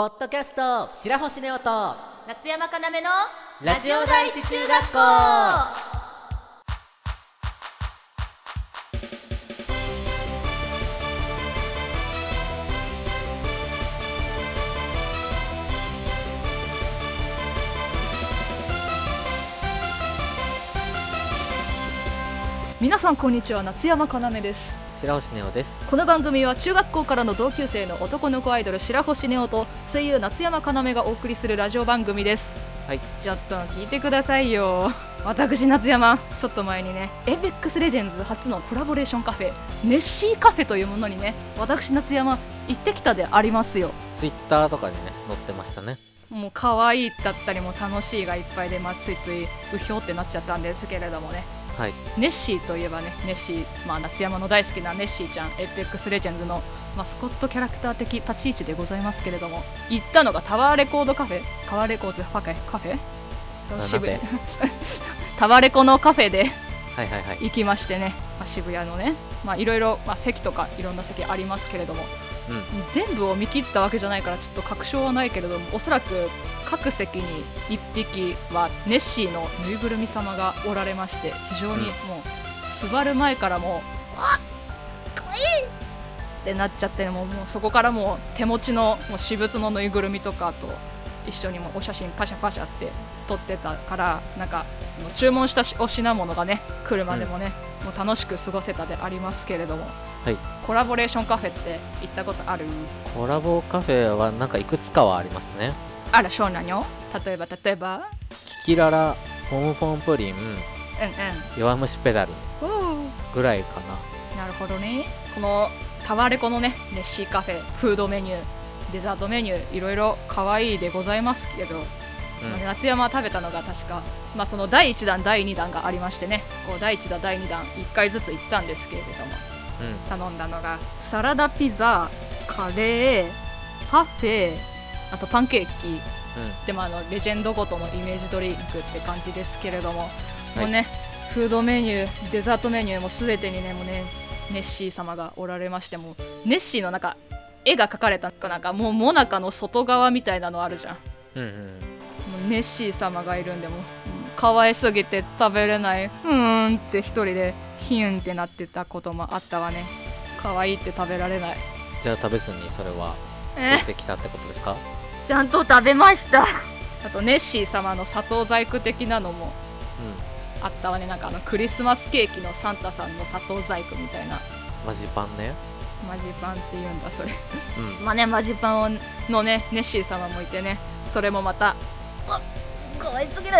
ポッドキャスト白星ネオと夏山かなめのラジオ第一中学校。皆さんこんにちは。夏山かなめです白星ネオです。この番組は中学校からの同級生の男の子アイドル白星ネオと声優夏山かなめがお送りするラジオ番組です。はい。ちょっと聞いてくださいよ。私夏山。ちょっと前にねエイペックスレジェンズ初のコラボレーションカフェネッシーカフェというものにね私夏山行ってきたでありますよ。ツイッターとかにね載ってましたね。もう可愛いだったりも楽しいがいっぱいで、まあ、ついついうひょってなっちゃったんですけれどもねはい。ネッシーといえばねネッシー、まあ、夏山の大好きなネッシーちゃんエイペックスレジェンズのマスコットキャラクター的立ち位置でございますけれども行ったのがタワーレコードカフェ。タワーレコードカフェ。カフェな渋谷タワレコのカフェではいはいはい。行きましてね、まあ、渋谷のねまあいろいろ、まあ、席とかいろんな席ありますけれどもうん全部を見切ったわけじゃないからちょっと確証はないけれどもおそらく各席に1匹はネッシーのぬいぐるみ様がおられまして非常にもう座る前からもう「あかわいい!」ってなっちゃってもうもうそこからもう手持ちのもう私物のぬいぐるみとかと一緒にもうお写真パシャパシャって撮ってたからなんかその注文したしお品物がね来るまでもね、もう楽しく過ごせたでありますけれども。はい。コラボレーションカフェって行ったことある？コラボカフェはなんかいくつかはありますね。あらそうなの？例えば例えば？キキララフォンフォンプリンうんうん。弱虫ペダルぐらいかな。なるほどね。このタワレコのねネッシーカフェフードメニューデザートメニューいろいろ可愛いでございますけど、まあ夏山食べたのが確か、まあ、その第1弾第2弾がありましてねこう第1弾第2弾1回ずつ行ったんですけれどもうん。うん頼んだのがサラダピザカレーパフェあとパンケーキ。でもあのレジェンドごとのイメージドリンクって感じですけれども、もうねフードメニューデザートメニューもすべてにねもうねネッシー様がおられましてもネッシーのなんか絵が描かれたなんかもうモナカの外側みたいなのあるじゃん。うんうんもうネッシー様がいるんでもう可愛すぎて食べれない。うーんって一人でヒュンってなってたこともあったわね。可愛いって食べられない。じゃあ食べずにそれはえ？出てきたってことですか？ちゃんと食べました。あとネッシー様の砂糖細工的なのもあったわね。なんかあのクリスマスケーキのサンタさんの砂糖細工みたいな。うんマジパンね。マジパンって言うんだそれ。うん。まあねマジパンのねネッシー様もいてね。それもまたあ可愛すぎる。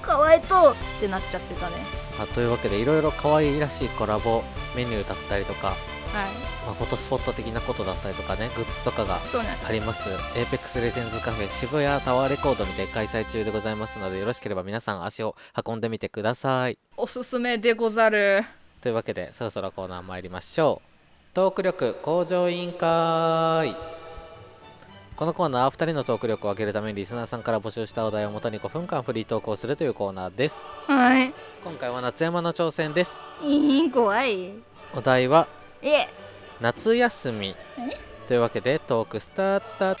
可愛いとってなっちゃってたね。あというわけでいろいろ可愛いらしいコラボメニューだったりとか、はい。まあ、フォトスポット的なことだったりとかねグッズとかがあります。APEX レジェンズカフェ渋谷タワーレコードにて開催中でございますのでよろしければ皆さん足を運んでみてください。おすすめでござる。というわけでそろそろコーナー参りましょう。トーク力向上委員会このコーナーは2人のトーク力を上げるためにリスナーさんから募集したお題をもとに5分間フリートークをするというコーナーです。はい。今回は夏山の挑戦です。いい怖い。お題はえ。夏休みというわけでトークスタータ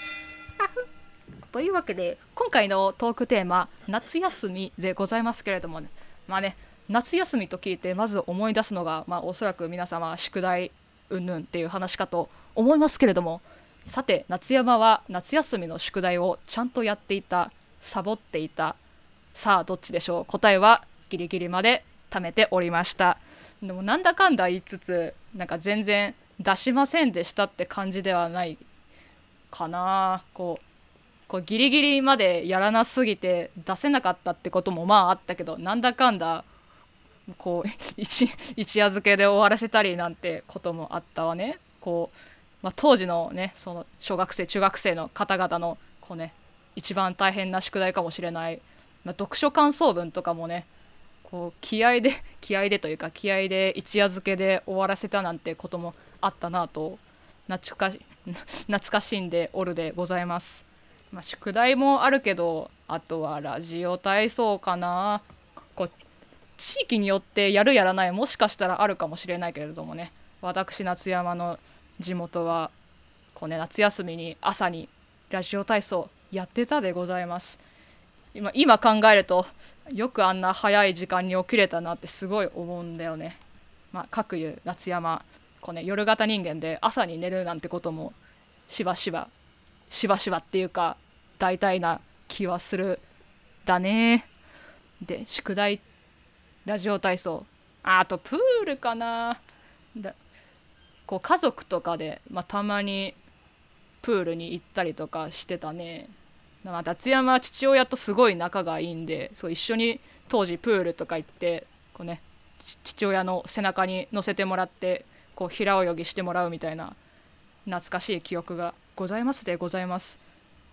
というわけで今回のトークテーマ夏休みでございますけれどもね。まあね夏休みと聞いてまず思い出すのがまあおそらく皆様宿題云々っていう話かと思いますけれどもさて夏山は夏休みの宿題をちゃんとやっていたサボっていたさあどっちでしょう。答えはギリギリまで貯めておりました。でもなんだかんだ言いつつなんか全然出しませんでしたって感じではないかな。こうこうギリギリまでやらなすぎて出せなかったってこともまああったけどなんだかんだこう一一夜漬けで終わらせたりなんてこともあったわね。こう、まあ、当時のねその小学生中学生の方々のこうね一番大変な宿題かもしれない、まあ、読書感想文とかもねこう気合で 気合でというか気合で一夜漬けで終わらせたなんてこともあったなと懐かし 懐かしんでおるでございます。まあ、宿題もあるけどあとはラジオ体操かなこう地域によってやるやらないもしかしたらあるかもしれないけれどもね私夏山の地元はこう、ね、夏休みに朝にラジオ体操やってたでございます。今今考えるとよくあんな早い時間に起きれたなってすごい思うんだよね。まあ各言う夏山こうね夜型人間で朝に寝るなんてこともしばしばしばしばっていうか大体な気はするだね。で宿題ラジオ体操。ああとプールかな。だこう家族とかで、まあ、たまにプールに行ったりとかしてたねまあ脱山は父親とすごい仲がいいんでそう一緒に当時プールとか行ってこうね父親の背中に乗せてもらってこう平泳ぎしてもらうみたいな懐かしい記憶がございますでございます。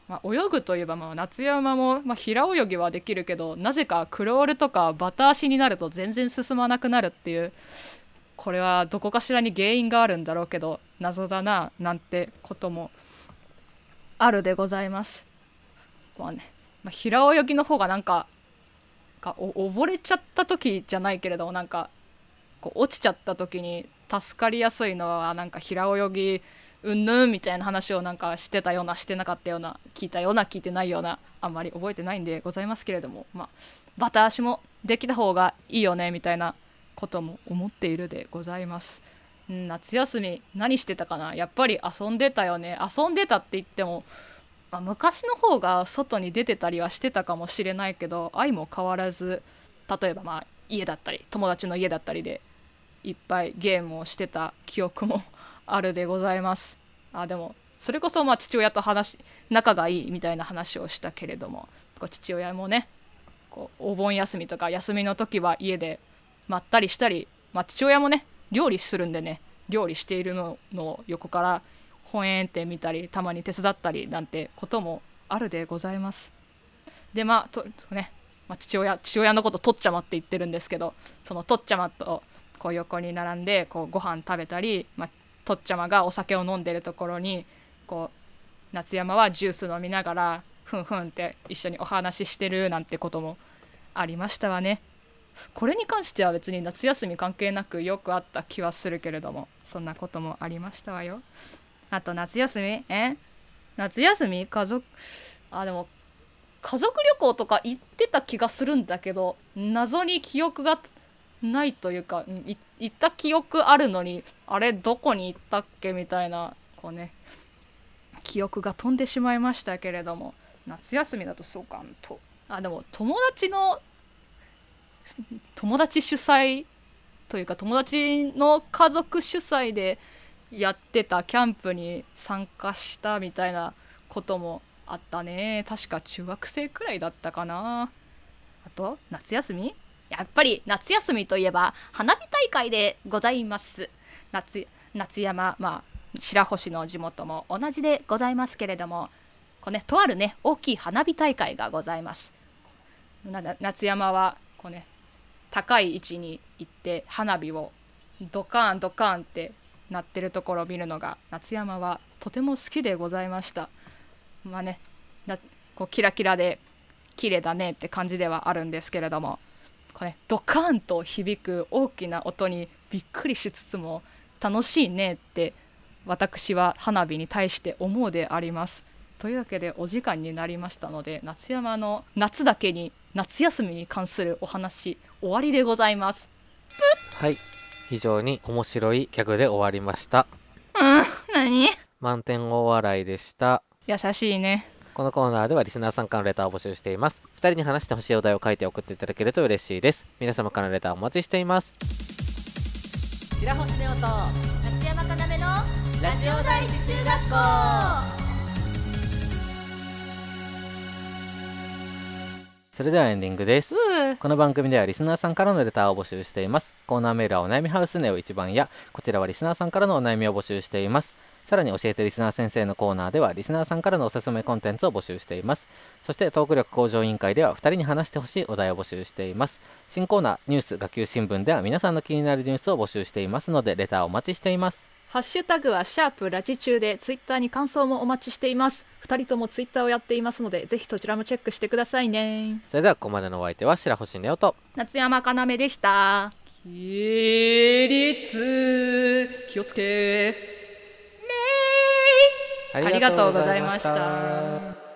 まあ、泳ぐといえばまあ夏山も、まあ、平泳ぎはできるけどなぜかクロールとかバタ足になると全然進まなくなるっていうこれはどこかしらに原因があるんだろうけど謎だななんてこともあるでございます。まあねまあ、平泳ぎの方がなんかか溺れちゃった時じゃないけれどなんかこう落ちちゃった時に助かりやすいのはなんか平泳ぎうんぬんみたいな話をなんかしてたようなしてなかったような聞いたような聞いてないようなあんまり覚えてないんでございますけれどもまあバタ足もできた方がいいよねみたいなことも思っているでございます。うん、夏休み何してたかな？やっぱり遊んでたよね。遊んでたって言っても、まあ、昔の方が外に出てたりはしてたかもしれないけど愛も変わらず例えばまあ家だったり友達の家だったりでいっぱいゲームをしてた記憶も あるでございます。あでもそれこそまあ父親と話仲がいいみたいな話をしたけれども父親もねこうお盆休みとか休みの時は家でまったりしたり、まあ、父親もね料理するんでね料理しているのの横から本園って見たりたまに手伝ったりなんてこともあるでございます。でまあとね、まあ、父親父親のこととっちゃまって言ってるんですけどそのとっちゃまとこう横に並んでこうご飯食べたり、まあ、とっちゃまがお酒を飲んでるところにこう夏山はジュース飲みながらふんふんって一緒にお話ししてるなんてこともありましたわね。これに関しては別に夏休み関係なくよくあった気はするけれどもそんなこともありましたわよ。あと夏休み？え？夏休み？家族？あでも家族旅行とか行ってた気がするんだけど謎に記憶がないというか、行った記憶あるのにあれ？どこに行ったっけ？みたいなこうね記憶が飛んでしまいましたけれども。夏休みだとそうか。んとあでも友達の友達主催というか友達の家族主催でやってたキャンプに参加したみたいなこともあったね。確か中学生くらいだったかな。あと夏休み？やっぱり夏休みといえば花火大会でございます。夏夏山まあ白星の地元も同じでございますけれどもこう、ね、とあるね大きい花火大会がございます。夏山はこうね高い位置に行って花火をドカーンドカーンって鳴ってるところを見るのが夏山はとても好きでございました。まあねこうキラキラで綺麗だねって感じではあるんですけれどもこれドカーンと響く大きな音にびっくりしつつも楽しいねって私は花火に対して思うであります。というわけでお時間になりましたので夏山の夏だけに夏休みに関するお話終わりでございます。はい。非常に面白いギャグで終わりました。うん。何？満点大笑いでした。優しいね。このコーナーではリスナーさんからのレターを募集しています。2人に話してほしいお題を書いて送っていただけると嬉しいです。皆様からのレターお待ちしています。白星ネオと夏山かなめのラジオ第一中学校それではエンディングです。うこの番組ではリスナーさんからのレターを募集しています。コーナーメールはお悩みハウスネオ一番やこちらはリスナーさんからのお悩みを募集しています。さらに教えてリスナー先生のコーナーではリスナーさんからのおすすめコンテンツを募集しています。そしてトーク力向上委員会では2人に話してほしいお題を募集しています。新コーナーニュース学級新聞では皆さんの気になるニュースを募集していますのでレターをお待ちしていますハッシュタグはシャープラジ中でツイッターに感想もお待ちしています。2人ともツイッターをやっていますのでぜひそちらもチェックしてくださいね。それではここまでのお相手は白星ネオと。夏山かなめでした。起立。気をつけ。礼ありがとうございました